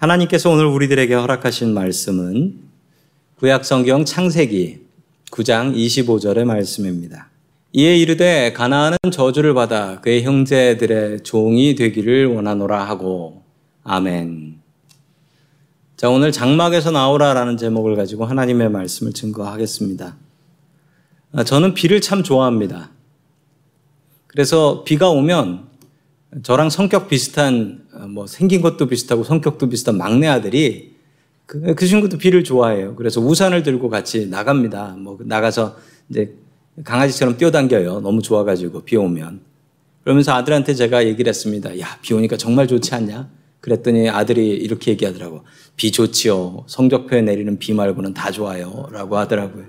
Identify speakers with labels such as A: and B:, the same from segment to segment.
A: 하나님께서 오늘 우리들에게 허락하신 말씀은 구약 성경 창세기 9장 25절의 말씀입니다. 이에 이르되 가나안은 저주를 받아 그의 형제들의 종이 되기를 원하노라 하고 아멘. 자, 오늘 장막에서 나오라라는 제목을 가지고 하나님의 말씀을 증거하겠습니다. 아, 저는 비를 참 좋아합니다. 그래서 비가 오면 저랑 성격 비슷한 어, 뭐 생긴 것도 비슷하고 성격도 비슷한 막내 아들이 그, 그 친구도 비를 좋아해요. 그래서 우산을 들고 같이 나갑니다. 뭐 나가서 이제 강아지처럼 뛰어당겨요. 너무 좋아가지고 비 오면. 그러면서 아들한테 제가 얘기를 했습니다. 야, 비 오니까 정말 좋지 않냐? 그랬더니 아들이 이렇게 얘기하더라고. 비 좋지요. 성적표에 내리는 비 말고는 다 좋아요. 라고 하더라고요.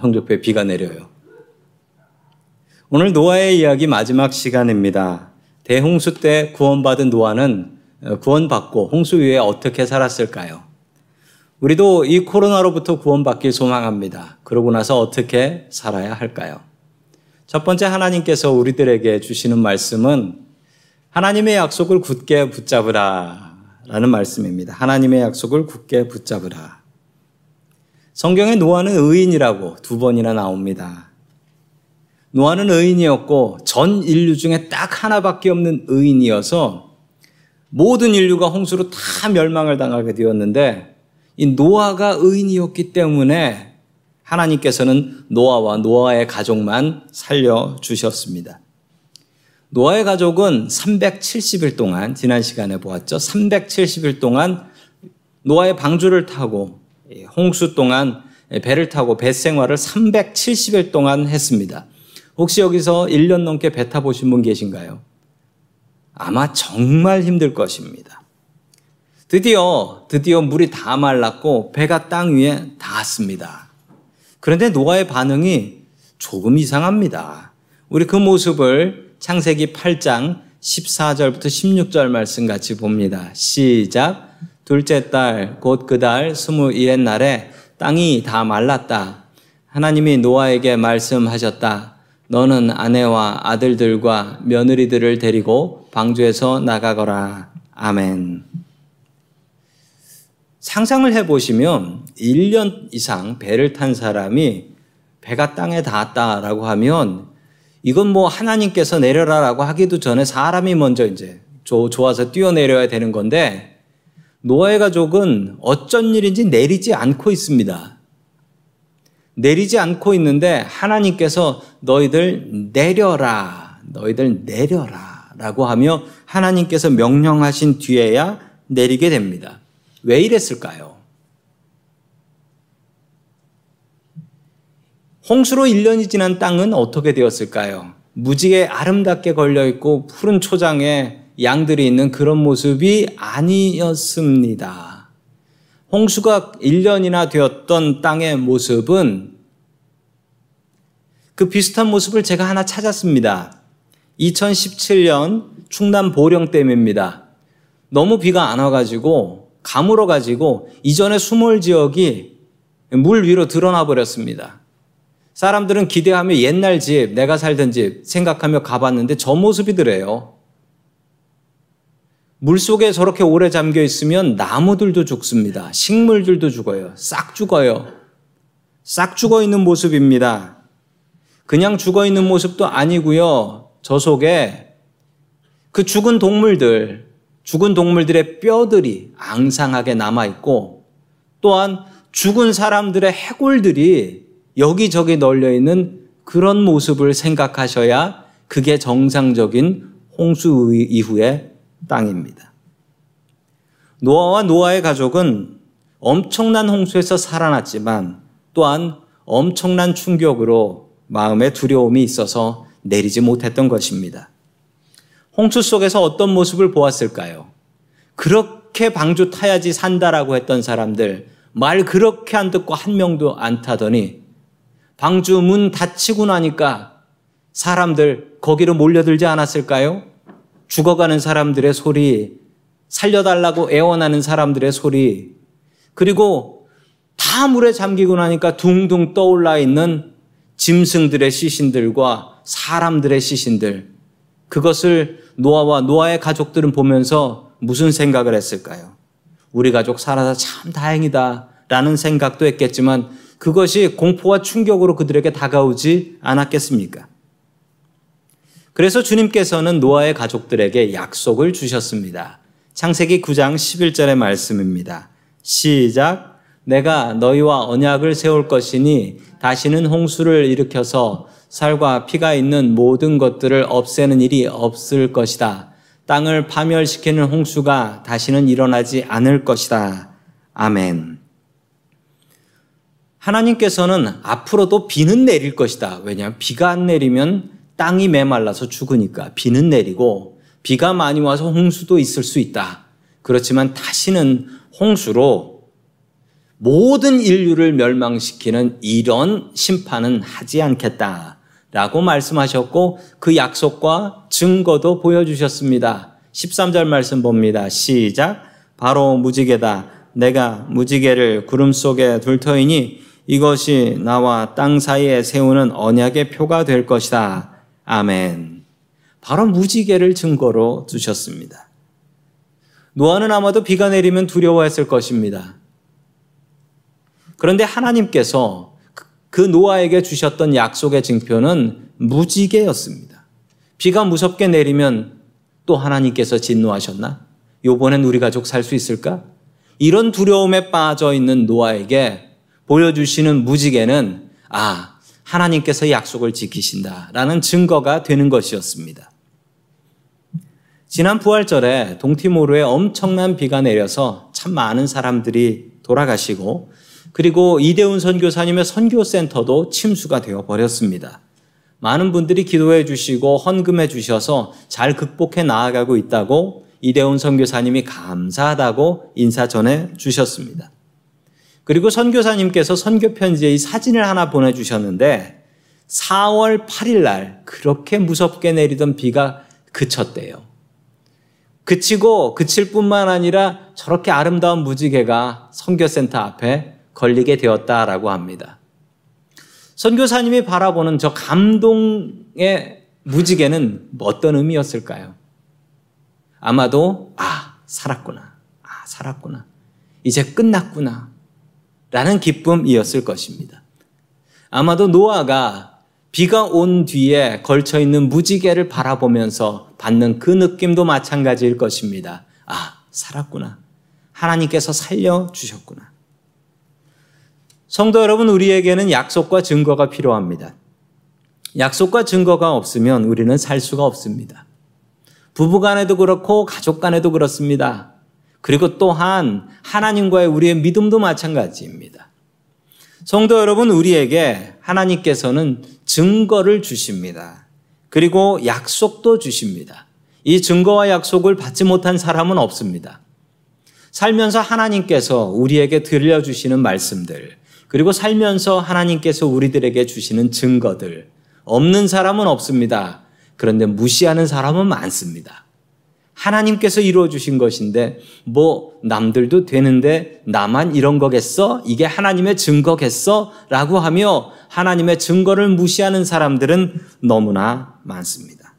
A: 성적표에 비가 내려요. 오늘 노아의 이야기 마지막 시간입니다. 대홍수 때 구원받은 노아는 어, 구원받고 홍수 위에 어떻게 살았을까요? 우리도 이 코로나로부터 구원받길 소망합니다. 그러고 나서 어떻게 살아야 할까요? 첫 번째 하나님께서 우리들에게 주시는 말씀은 하나님의 약속을 굳게 붙잡으라 라는 말씀입니다. 하나님의 약속을 굳게 붙잡으라. 성경에 노아는 의인이라고 두 번이나 나옵니다. 노아는 의인이었고 전 인류 중에 딱 하나밖에 없는 의인이어서 모든 인류가 홍수로 다 멸망을 당하게 되었는데 이 노아가 의인이었기 때문에 하나님께서는 노아와 노아의 가족만 살려 주셨습니다. 노아의 가족은 370일 동안 지난 시간에 보았죠. 370일 동안 노아의 방주를 타고 홍수 동안 배를 타고 배 생활을 370일 동안 했습니다. 혹시 여기서 1년 넘게 배 타보신 분 계신가요? 아마 정말 힘들 것입니다. 드디어, 드디어 물이 다 말랐고 배가 땅 위에 닿았습니다. 그런데 노아의 반응이 조금 이상합니다. 우리 그 모습을 창세기 8장 14절부터 16절 말씀 같이 봅니다. 시작. 둘째 달, 곧 그 달 스물일의 날에 땅이 다 말랐다. 하나님이 노아에게 말씀하셨다. 너는 아내와 아들들과 며느리들을 데리고 방주에서 나가거라. 아멘. 상상을 해보시면 1년 이상 배를 탄 사람이 배가 땅에 닿았다라고 하면 이건 뭐 하나님께서 내려라라고 하기도 전에 사람이 먼저 이제 좋아서 뛰어내려야 되는 건데 노아의 가족은 어쩐 일인지 내리지 않고 있습니다. 내리지 않고 있는데 하나님께서 너희들 내려라, 너희들 내려라 라고 하며 하나님께서 명령하신 뒤에야 내리게 됩니다. 왜 이랬을까요? 홍수로 1년이 지난 땅은 어떻게 되었을까요? 무지개 아름답게 걸려있고 푸른 초장에 양들이 있는 그런 모습이 아니었습니다. 홍수가 1년이나 되었던 땅의 모습은 그 비슷한 모습을 제가 하나 찾았습니다. 2017년 충남 보령댐입니다. 너무 비가 안 와가지고 가물어가지고 이전에 수몰 지역이 물 위로 드러나 버렸습니다. 사람들은 기대하며 옛날 집, 내가 살던 집 생각하며 가봤는데 저 모습이더래요. 물 속에 저렇게 오래 잠겨 있으면 나무들도 죽습니다. 식물들도 죽어요. 싹 죽어요. 싹 죽어 있는 모습입니다. 그냥 죽어 있는 모습도 아니고요. 저 속에 그 죽은 동물들, 죽은 동물들의 뼈들이 앙상하게 남아 있고 또한 죽은 사람들의 해골들이 여기저기 널려 있는 그런 모습을 생각하셔야 그게 정상적인 홍수 이후의 땅입니다. 노아와 노아의 가족은 엄청난 홍수에서 살아났지만 또한 엄청난 충격으로 마음에 두려움이 있어서 내리지 못했던 것입니다. 홍수 속에서 어떤 모습을 보았을까요? 그렇게 방주 타야지 산다라고 했던 사람들 말 그렇게 안 듣고 한 명도 안 타더니 방주 문 닫히고 나니까 사람들 거기로 몰려들지 않았을까요? 죽어가는 사람들의 소리, 살려달라고 애원하는 사람들의 소리, 그리고 다 물에 잠기고 나니까 둥둥 떠올라 있는 짐승들의 시신들과 사람들의 시신들, 그것을 노아와 노아의 가족들은 보면서 무슨 생각을 했을까요? 우리 가족 살아서 참 다행이다. 라는 생각도 했겠지만 그것이 공포와 충격으로 그들에게 다가오지 않았겠습니까? 그래서 주님께서는 노아의 가족들에게 약속을 주셨습니다. 창세기 9장 11절의 말씀입니다. 시작. 내가 너희와 언약을 세울 것이니 다시는 홍수를 일으켜서 살과 피가 있는 모든 것들을 없애는 일이 없을 것이다. 땅을 파멸시키는 홍수가 다시는 일어나지 않을 것이다. 아멘. 하나님께서는 앞으로도 비는 내릴 것이다. 왜냐하면 비가 안 내리면 땅이 메말라서 죽으니까 비는 내리고 비가 많이 와서 홍수도 있을 수 있다. 그렇지만 다시는 홍수로 모든 인류를 멸망시키는 이런 심판은 하지 않겠다. 라고 말씀하셨고 그 약속과 증거도 보여주셨습니다. 13절 말씀 봅니다. 시작. 바로 무지개다. 내가 무지개를 구름 속에 둘 터이니 이것이 나와 땅 사이에 세우는 언약의 표가 될 것이다. 아멘. 바로 무지개를 증거로 두셨습니다. 노아는 아마도 비가 내리면 두려워했을 것입니다. 그런데 하나님께서 그 노아에게 주셨던 약속의 증표는 무지개였습니다. 비가 무섭게 내리면 또 하나님께서 진노하셨나? 요번엔 우리 가족 살 수 있을까? 이런 두려움에 빠져 있는 노아에게 보여주시는 무지개는 아, 하나님께서 약속을 지키신다라는 증거가 되는 것이었습니다. 지난 부활절에 동티모르에 엄청난 비가 내려서 참 많은 사람들이 돌아가시고 그리고 이대훈 선교사님의 선교센터도 침수가 되어 버렸습니다. 많은 분들이 기도해 주시고 헌금해 주셔서 잘 극복해 나아가고 있다고 이대훈 선교사님이 감사하다고 인사 전해 주셨습니다. 그리고 선교사님께서 선교 편지에 이 사진을 하나 보내주셨는데 4월 8일 날 그렇게 무섭게 내리던 비가 그쳤대요. 그치고 그칠 뿐만 아니라 저렇게 아름다운 무지개가 선교센터 앞에 걸리게 되었다라고 합니다. 선교사님이 바라보는 저 감동의 무지개는 어떤 의미였을까요? 아마도 아 살았구나, 아 살았구나, 이제 끝났구나, 라는 기쁨이었을 것입니다. 아마도 노아가 비가 온 뒤에 걸쳐 있는 무지개를 바라보면서 받는 그 느낌도 마찬가지일 것입니다. 아, 살았구나. 하나님께서 살려주셨구나. 성도 여러분, 우리에게는 약속과 증거가 필요합니다. 약속과 증거가 없으면 우리는 살 수가 없습니다. 부부 간에도 그렇고 가족 간에도 그렇습니다. 그리고 또한 하나님과의 우리의 믿음도 마찬가지입니다. 성도 여러분, 우리에게 하나님께서는 증거를 주십니다. 그리고 약속도 주십니다. 이 증거와 약속을 받지 못한 사람은 없습니다. 살면서 하나님께서 우리에게 들려주시는 말씀들, 그리고 살면서 하나님께서 우리들에게 주시는 증거들, 없는 사람은 없습니다. 그런데 무시하는 사람은 많습니다. 하나님께서 이루어 주신 것인데 뭐 남들도 되는데 나만 이런 거겠어? 이게 하나님의 증거겠어? 라고 하며 하나님의 증거를 무시하는 사람들은 너무나 많습니다.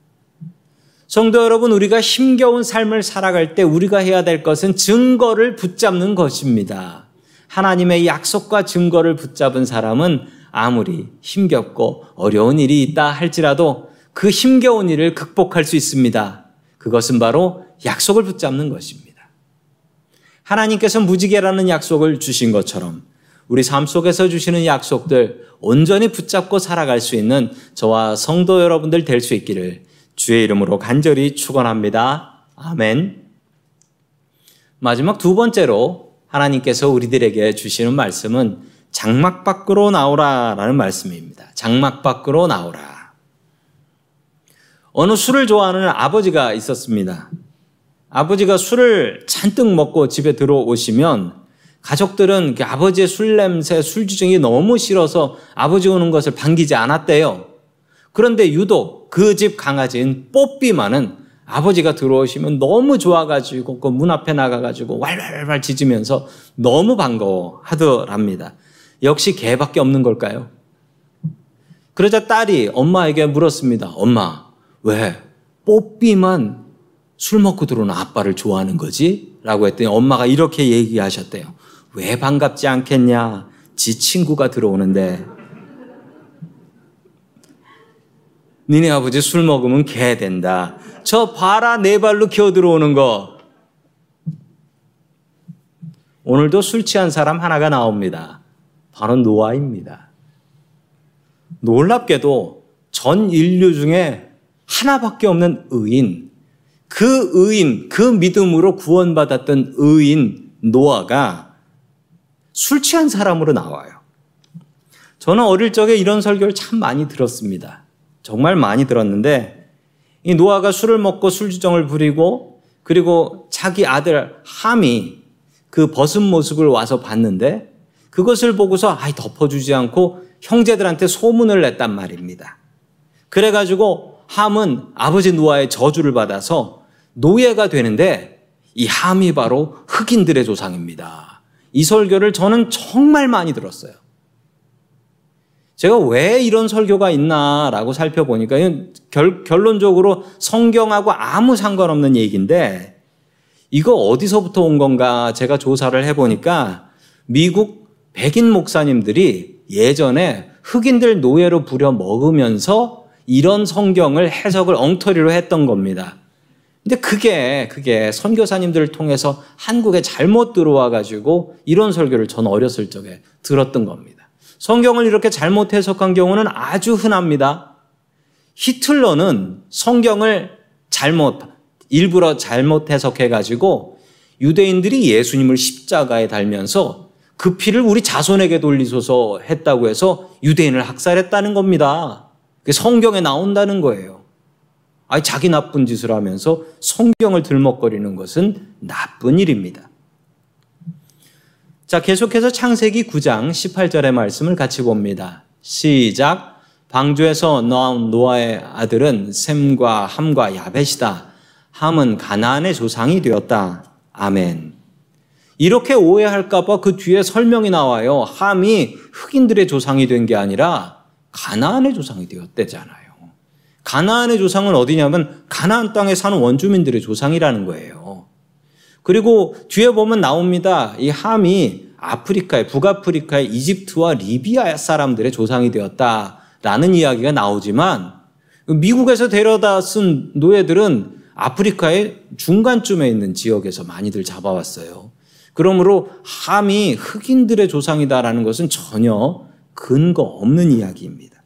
A: 성도 여러분, 우리가 힘겨운 삶을 살아갈 때 우리가 해야 될 것은 증거를 붙잡는 것입니다. 하나님의 약속과 증거를 붙잡은 사람은 아무리 힘겹고 어려운 일이 있다 할지라도 그 힘겨운 일을 극복할 수 있습니다. 그것은 바로 약속을 붙잡는 것입니다. 하나님께서 무지개라는 약속을 주신 것처럼 우리 삶 속에서 주시는 약속들 온전히 붙잡고 살아갈 수 있는 저와 성도 여러분들 될 수 있기를 주의 이름으로 간절히 축원합니다. 아멘. 마지막 두 번째로 하나님께서 우리들에게 주시는 말씀은 장막 밖으로 나오라라는 말씀입니다. 장막 밖으로 나오라. 어느 술을 좋아하는 아버지가 있었습니다. 아버지가 술을 잔뜩 먹고 집에 들어오시면 가족들은 그 아버지의 술 냄새, 술 주정이 너무 싫어서 아버지 오는 것을 반기지 않았대요. 그런데 유독 그 집 강아지인 뽀삐만은 아버지가 들어오시면 너무 좋아가지고 그 문 앞에 나가가지고 왈왈왈 짖으면서 너무 반가워 하더랍니다. 역시 개밖에 없는 걸까요? 그러자 딸이 엄마에게 물었습니다. 엄마, 왜? 뽀삐만 술 먹고 들어오는 아빠를 좋아하는 거지? 라고 했더니 엄마가 이렇게 얘기하셨대요. 왜 반갑지 않겠냐? 지 친구가 들어오는데. 니네 아버지 술 먹으면 개 된다. 저 봐라 네 발로 기어 들어오는 거. 오늘도 술 취한 사람 하나가 나옵니다. 바로 노아입니다. 놀랍게도 전 인류 중에 하나밖에 없는 의인, 그 의인, 그 믿음으로 구원받았던 의인 노아가 술 취한 사람으로 나와요. 저는 어릴 적에 이런 설교를 참 많이 들었습니다. 정말 많이 들었는데 이 노아가 술을 먹고 술주정을 부리고 그리고 자기 아들 함이 그 벗은 모습을 와서 봤는데 그것을 보고서 아이 덮어주지 않고 형제들한테 소문을 냈단 말입니다. 그래가지고 함은 아버지 노아의 저주를 받아서 노예가 되는데 이 함이 바로 흑인들의 조상입니다. 이 설교를 저는 정말 많이 들었어요. 제가 왜 이런 설교가 있나라고 살펴보니까 결, 결론적으로 성경하고 아무 상관없는 얘기인데 이거 어디서부터 온 건가 제가 조사를 해보니까 미국 백인 목사님들이 예전에 흑인들 노예로 부려 먹으면서 이런 성경을 해석을 엉터리로 했던 겁니다. 근데 그게, 그게 선교사님들을 통해서 한국에 잘못 들어와 가지고 이런 설교를 전 어렸을 적에 들었던 겁니다. 성경을 이렇게 잘못 해석한 경우는 아주 흔합니다. 히틀러는 성경을 잘못, 일부러 잘못 해석해 가지고 유대인들이 예수님을 십자가에 달면서 그 피를 우리 자손에게 돌리소서 했다고 해서 유대인을 학살했다는 겁니다. 성경에 나온다는 거예요. 아니, 자기 나쁜 짓을 하면서 성경을 들먹거리는 것은 나쁜 일입니다. 자, 계속해서 창세기 9장 18절의 말씀을 같이 봅니다. 시작. 방주에서 나온 노아의 아들은 셈과 함과 야벳이다. 함은 가나안의 조상이 되었다. 아멘. 이렇게 오해할까봐 그 뒤에 설명이 나와요. 함이 흑인들의 조상이 된 게 아니라 가나안의 조상이 되었대잖아요. 가나안의 조상은 어디냐면 가나안 땅에 사는 원주민들의 조상이라는 거예요. 그리고 뒤에 보면 나옵니다. 이 함이 아프리카의 북아프리카의 이집트와 리비아 사람들의 조상이 되었다라는 이야기가 나오지만 미국에서 데려다 쓴 노예들은 아프리카의 중간쯤에 있는 지역에서 많이들 잡아왔어요. 그러므로 함이 흑인들의 조상이다라는 것은 전혀 근거 없는 이야기입니다.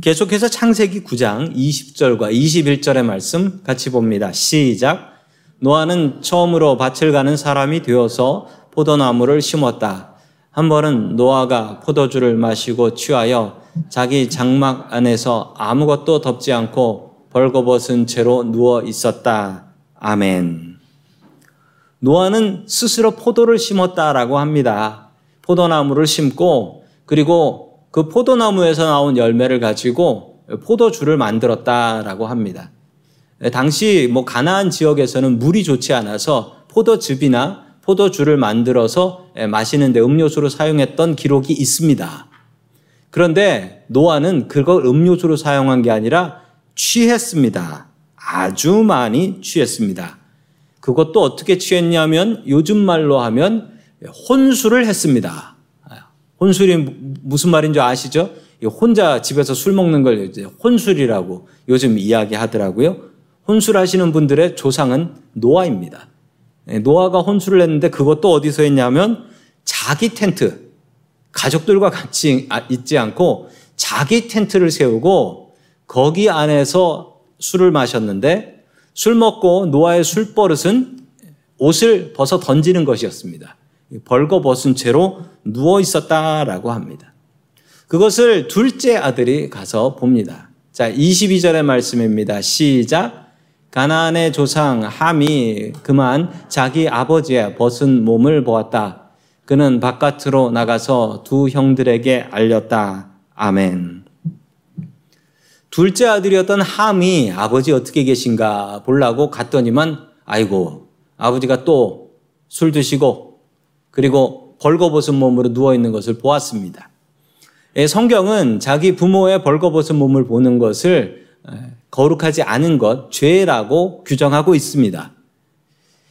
A: 계속해서 창세기 9장 20절과 21절의 말씀 같이 봅니다. 시작. 노아는 처음으로 밭을 가는 사람이 되어서 포도나무를 심었다. 한 번은 노아가 포도주를 마시고 취하여 자기 장막 안에서 아무것도 덮지 않고 벌거벗은 채로 누워 있었다. 아멘. 노아는 스스로 포도를 심었다라고 합니다. 포도나무를 심고 그리고 그 포도나무에서 나온 열매를 가지고 포도주를 만들었다라고 합니다. 당시 뭐 가나안 지역에서는 물이 좋지 않아서 포도즙이나 포도주를 만들어서 마시는데 음료수로 사용했던 기록이 있습니다. 그런데 노아는 그걸 음료수로 사용한 게 아니라 취했습니다. 아주 많이 취했습니다. 그것도 어떻게 취했냐면 요즘 말로 하면 혼술을 했습니다. 혼술이 무슨 말인지 아시죠? 혼자 집에서 술 먹는 걸 이제 혼술이라고 요즘 이야기하더라고요. 혼술하시는 분들의 조상은 노아입니다. 예, 노아가 혼술을 했는데 그것도 어디서 했냐면 자기 텐트, 가족들과 같이 아, 있지 않고 자기 텐트를 세우고 거기 안에서 술을 마셨는데 술 먹고 노아의 술버릇은 옷을 벗어 던지는 것이었습니다. 벌거벗은 채로 누워 있었다라고 합니다. 그것을 둘째 아들이 가서 봅니다. 자, 22절의 말씀입니다. 시작. 가나안의 조상 함이 그만 자기 아버지의 벗은 몸을 보았다. 그는 바깥으로 나가서 두 형들에게 알렸다. 아멘. 둘째 아들이었던 함이 아버지 어떻게 계신가 보려고 갔더니만 아이고 아버지가 또 술 드시고 그리고 벌거벗은 몸으로 누워 있는 것을 보았습니다. 예, 성경은 자기 부모의 벌거벗은 몸을 보는 것을 거룩하지 않은 것, 죄라고 규정하고 있습니다.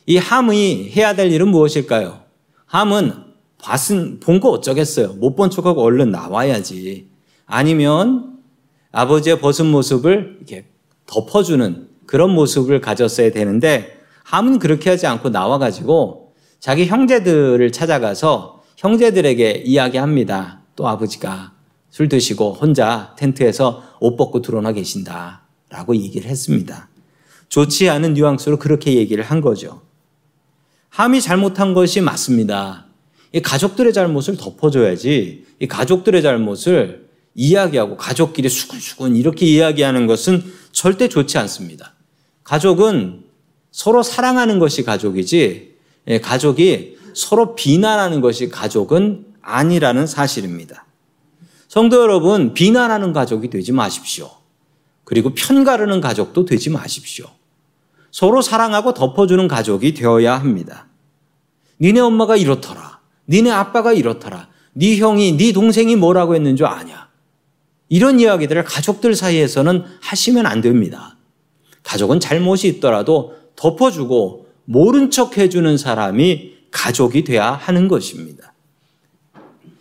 A: 이 함이 해야 될 일은 무엇일까요? 함은 봤은, 본 거 어쩌겠어요. 못 본 척하고 얼른 나와야지. 아니면 아버지의 벗은 모습을 이렇게 덮어주는 그런 모습을 가졌어야 되는데 함은 그렇게 하지 않고 나와가지고 자기 형제들을 찾아가서 형제들에게 이야기합니다. 또 아버지가 술 드시고 혼자 텐트에서 옷 벗고 드러나 계신다. 라고 얘기를 했습니다. 좋지 않은 뉘앙스로 그렇게 얘기를 한 거죠. 함이 잘못한 것이 맞습니다. 이 가족들의 잘못을 덮어줘야지 이 가족들의 잘못을 이야기하고 가족끼리 수근수근 이렇게 이야기하는 것은 절대 좋지 않습니다. 가족은 서로 사랑하는 것이 가족이지 예, 가족이 서로 비난하는 것이 가족은 아니라는 사실입니다. 성도 여러분, 비난하는 가족이 되지 마십시오. 그리고 편가르는 가족도 되지 마십시오. 서로 사랑하고 덮어주는 가족이 되어야 합니다. 니네 엄마가 이렇더라. 니네 아빠가 이렇더라. 네 형이, 네 동생이 뭐라고 했는 줄 아냐. 이런 이야기들을 가족들 사이에서는 하시면 안 됩니다. 가족은 잘못이 있더라도 덮어주고 모른 척 해주는 사람이 가족이 돼야 하는 것입니다.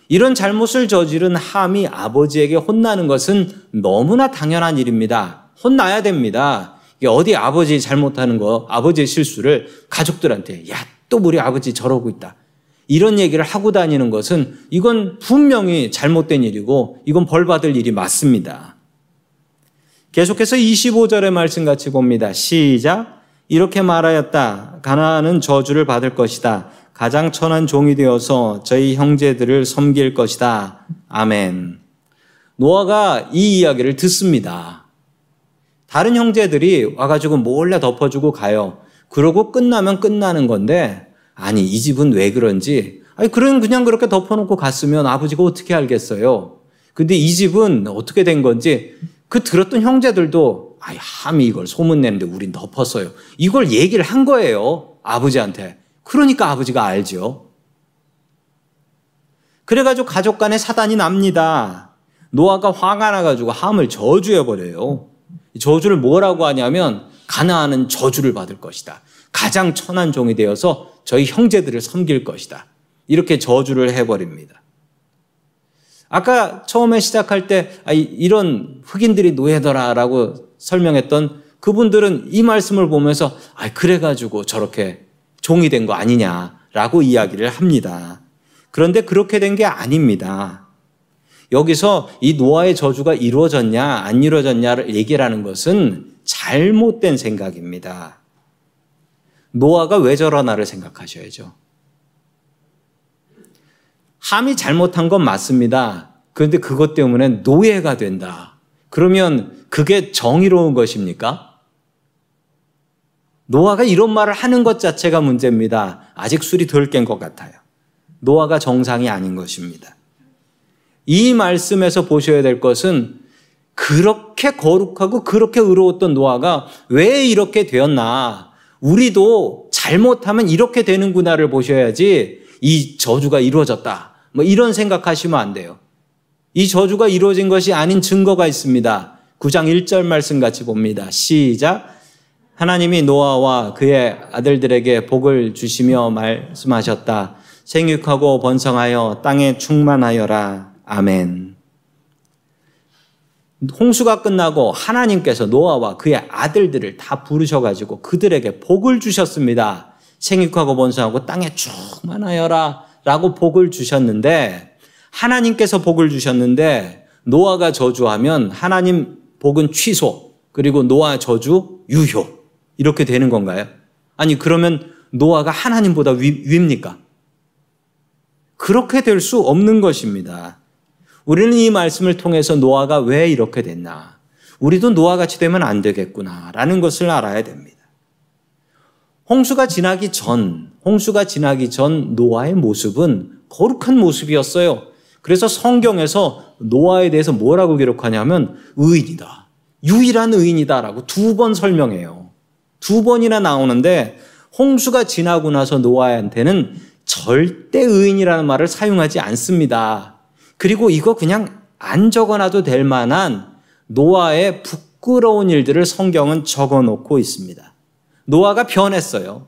A: 이런 잘못을 저지른 함이 아버지에게 혼나는 것은 너무나 당연한 일입니다. 혼나야 됩니다. 어디 아버지 잘못하는 거, 아버지의 실수를 가족들한테, 야, 또 우리 아버지 저러고 있다. 이런 얘기를 하고 다니는 것은 이건 분명히 잘못된 일이고 이건 벌 받을 일이 맞습니다. 계속해서 25절의 말씀 같이 봅니다. 시작. 이렇게 말하였다. 가나안은 저주를 받을 것이다. 가장 천한 종이 되어서 저희 형제들을 섬길 것이다. 아멘. 노아가 이 이야기를 듣습니다. 다른 형제들이 와가지고 몰래 덮어주고 가요. 그러고 끝나면 끝나는 건데, 아니, 이 집은 왜 그런지, 아니, 그런 그냥 그렇게 덮어놓고 갔으면 아버지가 어떻게 알겠어요? 근데 이 집은 어떻게 된 건지, 그 들었던 형제들도, 아이, 함이 이걸 소문내는데 우린 덮었어요. 이걸 얘기를 한 거예요. 아버지한테. 그러니까 아버지가 알죠. 그래가지고 가족 간에 사단이 납니다. 노아가 화가 나가지고 함을 저주해버려요. 저주를 뭐라고 하냐면, 가나안은 저주를 받을 것이다. 가장 천한 종이 되어서 저희 형제들을 섬길 것이다. 이렇게 저주를 해버립니다. 아까 처음에 시작할 때 아, 이런 흑인들이 노예더라라고 설명했던 그분들은 이 말씀을 보면서 아 그래가지고 저렇게 종이 된 거 아니냐라고 이야기를 합니다. 그런데 그렇게 된 게 아닙니다. 여기서 이 노아의 저주가 이루어졌냐 안 이루어졌냐를 얘기하는 것은 잘못된 생각입니다. 노아가 왜 저러나를 생각하셔야죠. 함이 잘못한 건 맞습니다. 그런데 그것 때문에 노예가 된다. 그러면 그게 정의로운 것입니까? 노아가 이런 말을 하는 것 자체가 문제입니다. 아직 술이 덜 깬 것 같아요. 노아가 정상이 아닌 것입니다. 이 말씀에서 보셔야 될 것은 그렇게 거룩하고 그렇게 의로웠던 노아가 왜 이렇게 되었나. 우리도 잘못하면 이렇게 되는구나를 보셔야지 이 저주가 이루어졌다. 뭐 이런 생각하시면 안 돼요. 이 저주가 이루어진 것이 아닌 증거가 있습니다. 9장 1절 말씀 같이 봅니다. 시작. 하나님이 노아와 그의 아들들에게 복을 주시며 말씀하셨다. 생육하고 번성하여 땅에 충만하여라. 아멘. 홍수가 끝나고 하나님께서 노아와 그의 아들들을 다 부르셔가지고 그들에게 복을 주셨습니다. 생육하고 번성하고 땅에 충만하여라. 라고 복을 주셨는데, 하나님께서 복을 주셨는데, 노아가 저주하면 하나님 복은 취소, 그리고 노아 저주 유효. 이렇게 되는 건가요? 아니, 그러면 노아가 하나님보다 위, 위입니까? 그렇게 될 수 없는 것입니다. 우리는 이 말씀을 통해서 노아가 왜 이렇게 됐나? 우리도 노아같이 되면 안 되겠구나. 라는 것을 알아야 됩니다. 홍수가 지나기 전, 홍수가 지나기 전 노아의 모습은 거룩한 모습이었어요. 그래서 성경에서 노아에 대해서 뭐라고 기록하냐면 의인이다. 유일한 의인이다라고 두 번 설명해요. 두 번이나 나오는데 홍수가 지나고 나서 노아한테는 절대 의인이라는 말을 사용하지 않습니다. 그리고 이거 그냥 안 적어놔도 될 만한 노아의 부끄러운 일들을 성경은 적어 놓고 있습니다. 노아가 변했어요.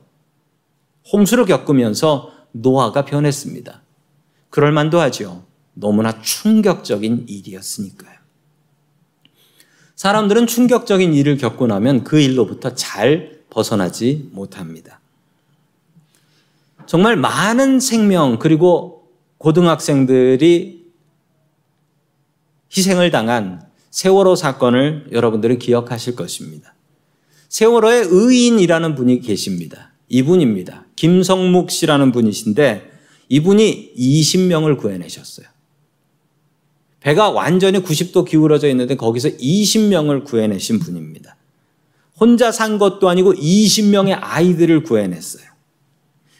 A: 홍수를 겪으면서 노아가 변했습니다. 그럴 만도 하죠. 너무나 충격적인 일이었으니까요. 사람들은 충격적인 일을 겪고 나면 그 일로부터 잘 벗어나지 못합니다. 정말 많은 생명 그리고 고등학생들이 희생을 당한 세월호 사건을 여러분들은 기억하실 것입니다. 세월호의 의인이라는 분이 계십니다. 이분입니다. 김성묵 씨라는 분이신데 이분이 20명을 구해내셨어요. 배가 완전히 90도 기울어져 있는데 거기서 20명을 구해내신 분입니다. 혼자 산 것도 아니고 20명의 아이들을 구해냈어요.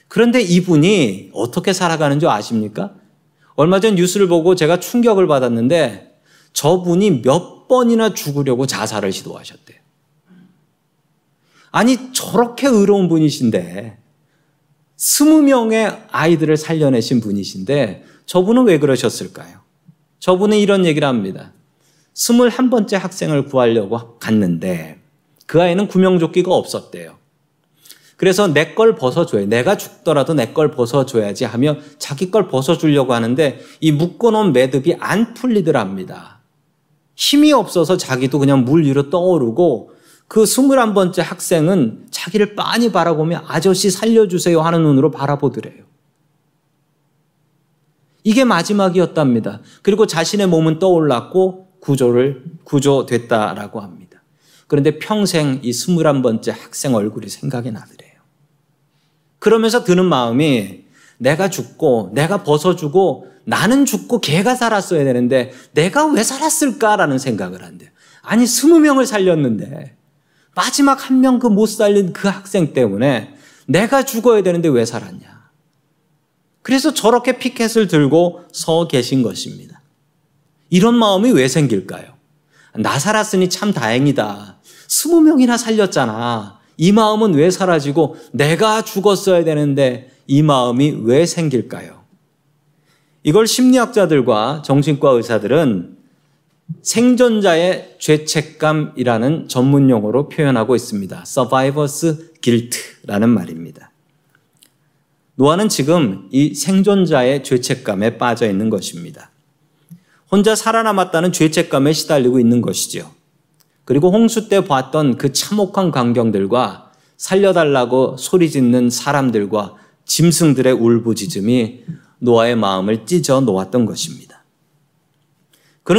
A: 그런데 이분이 어떻게 살아가는 줄 아십니까? 얼마 전 뉴스를 보고 제가 충격을 받았는데 저분이 몇 번이나 죽으려고 자살을 시도하셨대요. 아니, 저렇게 의로운 분이신데, 스무 명의 아이들을 살려내신 분이신데, 저분은 왜 그러셨을까요? 저분은 이런 얘기를 합니다. 스물한 번째 학생을 구하려고 갔는데, 그 아이는 구명조끼가 없었대요. 그래서 내 걸 벗어줘야 내가 죽더라도 내 걸 벗어줘야지 하며 자기 걸 벗어주려고 하는데 이 묶어놓은 매듭이 안 풀리더랍니다. 힘이 없어서 자기도 그냥 물 위로 떠오르고 그 스물한 번째 학생은 자기를 빤히 바라보며 아저씨 살려주세요 하는 눈으로 바라보더래요. 이게 마지막이었답니다. 그리고 자신의 몸은 떠올랐고 구조를 구조됐다라고 합니다. 그런데 평생 이 스물한 번째 학생 얼굴이 생각이 나더래요. 그러면서 드는 마음이 내가 죽고 내가 벗어주고 나는 죽고 걔가 살았어야 되는데 내가 왜 살았을까라는 생각을 한대요. 아니 스무 명을 살렸는데 마지막 한 명 그 못 살린 그 학생 때문에 내가 죽어야 되는데 왜 살았냐. 그래서 저렇게 피켓을 들고 서 계신 것입니다. 이런 마음이 왜 생길까요? 나 살았으니 참 다행이다. 스무 명이나 살렸잖아. 이 마음은 왜 사라지고 내가 죽었어야 되는데 이 마음이 왜 생길까요? 이걸 심리학자들과 정신과 의사들은 생존자의 죄책감이라는 전문 용어로 표현하고 있습니다. survivor's guilt라는 말입니다. 노아는 지금 이 생존자의 죄책감에 빠져 있는 것입니다. 혼자 살아남았다는 죄책감에 시달리고 있는 것이죠. 그리고 홍수 때 봤던 그 참혹한 광경들과 살려달라고 소리 짓는 사람들과 짐승들의 울부짖음이 노아의 마음을 찢어 놓았던 것입니다.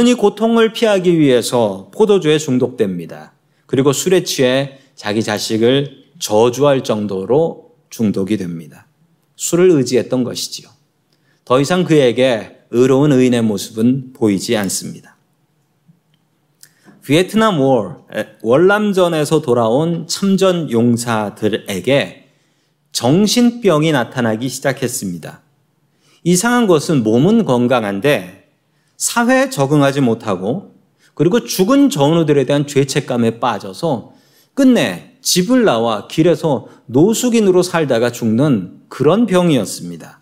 A: 이 고통을 피하기 위해서 포도주에 중독됩니다. 그리고 술에 취해 자기 자식을 저주할 정도로 중독이 됩니다. 술을 의지했던 것이지요. 더 이상 그에게 의로운 의인의 모습은 보이지 않습니다. 비에트남 월, 월남전에서 돌아온 참전 용사들에게 정신병이 나타나기 시작했습니다. 이상한 것은 몸은 건강한데 사회에 적응하지 못하고 그리고 죽은 전우들에 대한 죄책감에 빠져서 끝내 집을 나와 길에서 노숙인으로 살다가 죽는 그런 병이었습니다.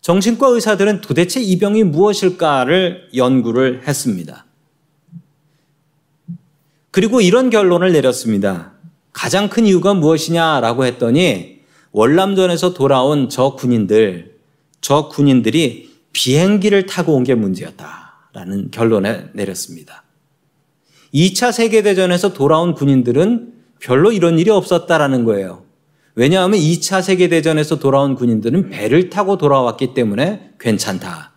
A: 정신과 의사들은 도대체 이 병이 무엇일까를 연구를 했습니다. 그리고 이런 결론을 내렸습니다. 가장 큰 이유가 무엇이냐라고 했더니 월남전에서 돌아온 저 군인들, 저 군인들이 비행기를 타고 온 게 문제였다라는 결론에 내렸습니다. 2차 세계대전에서 돌아온 군인들은 별로 이런 일이 없었다라는 거예요. 왜냐하면 2차 세계대전에서 돌아온 군인들은 배를 타고 돌아왔기 때문에 괜찮다.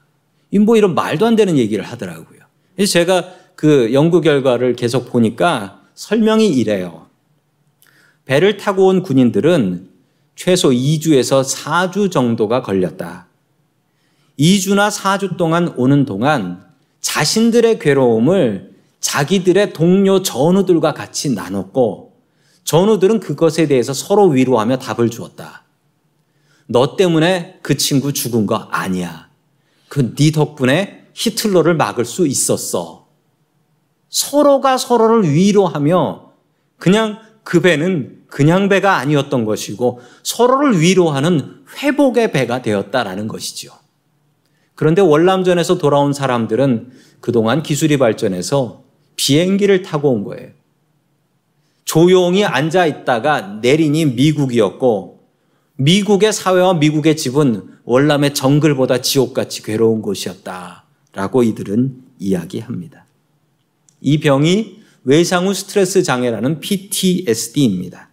A: 뭐 이런 말도 안 되는 얘기를 하더라고요. 제가 그 연구 결과를 계속 보니까 설명이 이래요. 배를 타고 온 군인들은 최소 2주에서 4주 정도가 걸렸다. 2주나 4주 동안 오는 동안 자신들의 괴로움을 자기들의 동료 전우들과 같이 나눴고 전우들은 그것에 대해서 서로 위로하며 답을 주었다. 너 때문에 그 친구 죽은 거 아니야. 그 네 덕분에 히틀러를 막을 수 있었어. 서로가 서로를 위로하며 그냥 그 배는 그냥 배가 아니었던 것이고 서로를 위로하는 회복의 배가 되었다라는 것이죠. 그런데 월남전에서 돌아온 사람들은 그동안 기술이 발전해서 비행기를 타고 온 거예요. 조용히 앉아 있다가 내린이 미국이었고 미국의 사회와 미국의 집은 월남의 정글보다 지옥같이 괴로운 곳이었다라고 이들은 이야기합니다. 이 병이 외상후 스트레스 장애라는 PTSD입니다.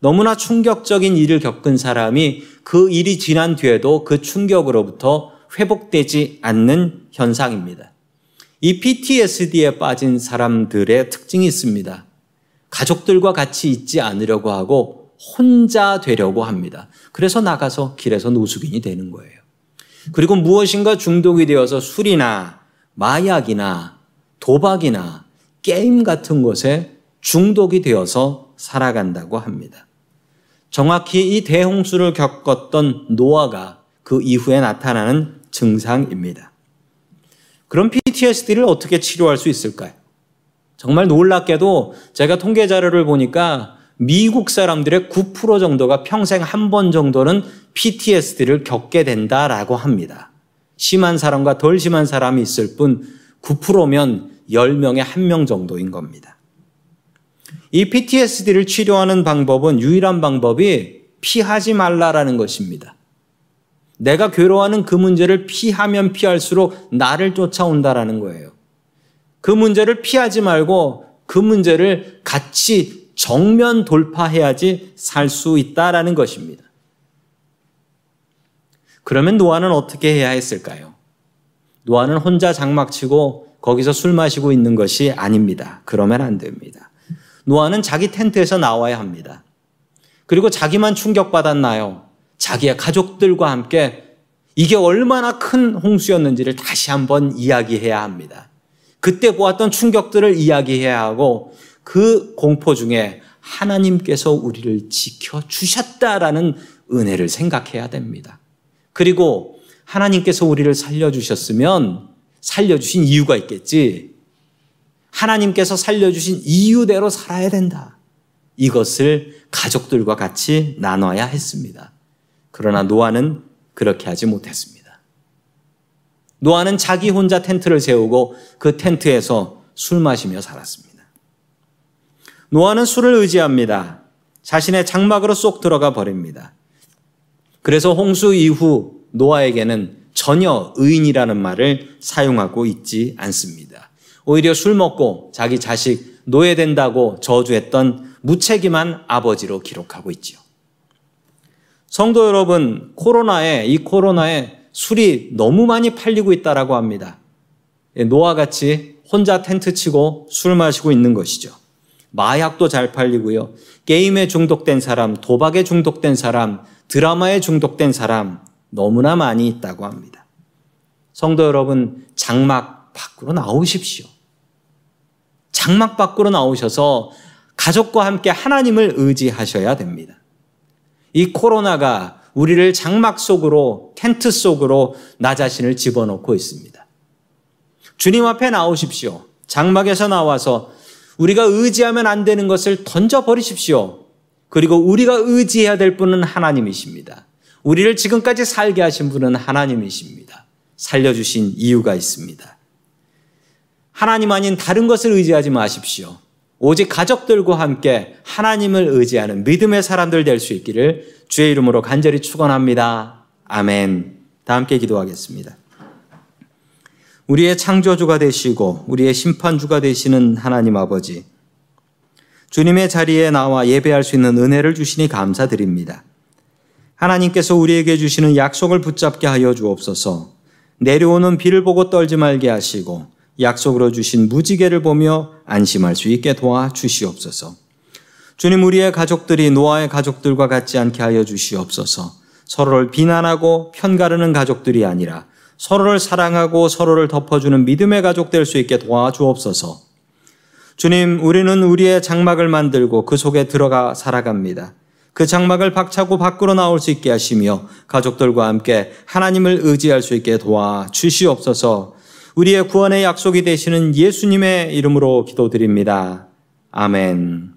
A: 너무나 충격적인 일을 겪은 사람이 그 일이 지난 뒤에도 그 충격으로부터 회복되지 않는 현상입니다. 이 PTSD에 빠진 사람들의 특징이 있습니다. 가족들과 같이 있지 않으려고 하고 혼자 되려고 합니다. 그래서 나가서 길에서 노숙인이 되는 거예요. 그리고 무엇인가 중독이 되어서 술이나 마약이나 도박이나 게임 같은 것에 중독이 되어서 살아간다고 합니다. 정확히 이 대홍수를 겪었던 노아가 그 이후에 나타나는 증상입니다. 그럼 PTSD를 어떻게 치료할 수 있을까요? 정말 놀랍게도 제가 통계 자료를 보니까 미국 사람들의 9% 정도가 평생 한 번 정도는 PTSD를 겪게 된다라고 합니다. 심한 사람과 덜 심한 사람이 있을 뿐 9%면 10명에 1명 정도인 겁니다. 이 PTSD를 치료하는 방법은 유일한 방법이 피하지 말라라는 것입니다. 내가 괴로워하는 그 문제를 피하면 피할수록 나를 쫓아온다라는 거예요. 그 문제를 피하지 말고 그 문제를 같이 정면 돌파해야지 살 수 있다라는 것입니다. 그러면 노아는 어떻게 해야 했을까요? 노아는 혼자 장막치고 거기서 술 마시고 있는 것이 아닙니다. 그러면 안 됩니다. 노아는 자기 텐트에서 나와야 합니다. 그리고 자기만 충격받았나요? 자기의 가족들과 함께 이게 얼마나 큰 홍수였는지를 다시 한번 이야기해야 합니다. 그때 보았던 충격들을 이야기해야 하고 그 공포 중에 하나님께서 우리를 지켜 주셨다라는 은혜를 생각해야 됩니다. 그리고 하나님께서 우리를 살려주셨으면 살려주신 이유가 있겠지. 하나님께서 살려주신 이유대로 살아야 된다. 이것을 가족들과 같이 나눠야 했습니다. 그러나 노아는 그렇게 하지 못했습니다. 노아는 자기 혼자 텐트를 세우고 그 텐트에서 술 마시며 살았습니다. 노아는 술을 의지합니다. 자신의 장막으로 쏙 들어가 버립니다. 그래서 홍수 이후 노아에게는 전혀 의인이라는 말을 사용하고 있지 않습니다. 오히려 술 먹고 자기 자식 노예된다고 저주했던 무책임한 아버지로 기록하고 있지요. 성도 여러분, 코로나에 이 코로나에 술이 너무 많이 팔리고 있다라고 합니다. 예, 노아 같이 혼자 텐트 치고 술 마시고 있는 것이죠. 마약도 잘 팔리고요. 게임에 중독된 사람, 도박에 중독된 사람, 드라마에 중독된 사람 너무나 많이 있다고 합니다. 성도 여러분, 장막 밖으로 나오십시오. 장막 밖으로 나오셔서 가족과 함께 하나님을 의지하셔야 됩니다. 이 코로나가 우리를 장막 속으로, 텐트 속으로 나 자신을 집어넣고 있습니다. 주님 앞에 나오십시오. 장막에서 나와서 우리가 의지하면 안 되는 것을 던져버리십시오. 그리고 우리가 의지해야 될 분은 하나님이십니다. 우리를 지금까지 살게 하신 분은 하나님이십니다. 살려주신 이유가 있습니다. 하나님 아닌 다른 것을 의지하지 마십시오. 오직 가족들과 함께 하나님을 의지하는 믿음의 사람들 될 수 있기를 주의 이름으로 간절히 축원합니다. 아멘. 다 함께 기도하겠습니다. 우리의 창조주가 되시고 우리의 심판주가 되시는 하나님 아버지 주님의 자리에 나와 예배할 수 있는 은혜를 주시니 감사드립니다. 하나님께서 우리에게 주시는 약속을 붙잡게 하여 주옵소서. 내려오는 비를 보고 떨지 말게 하시고 약속으로 주신 무지개를 보며 안심할 수 있게 도와 주시옵소서. 주님 우리의 가족들이 노아의 가족들과 같지 않게 하여 주시옵소서. 서로를 비난하고 편가르는 가족들이 아니라 서로를 사랑하고 서로를 덮어주는 믿음의 가족 될 수 있게 도와주옵소서. 주님, 우리는 우리의 장막을 만들고 그 속에 들어가 살아갑니다. 그 장막을 박차고 밖으로 나올 수 있게 하시며 가족들과 함께 하나님을 의지할 수 있게 도와 주시옵소서 우리의 구원의 약속이 되시는 예수님의 이름으로 기도드립니다. 아멘.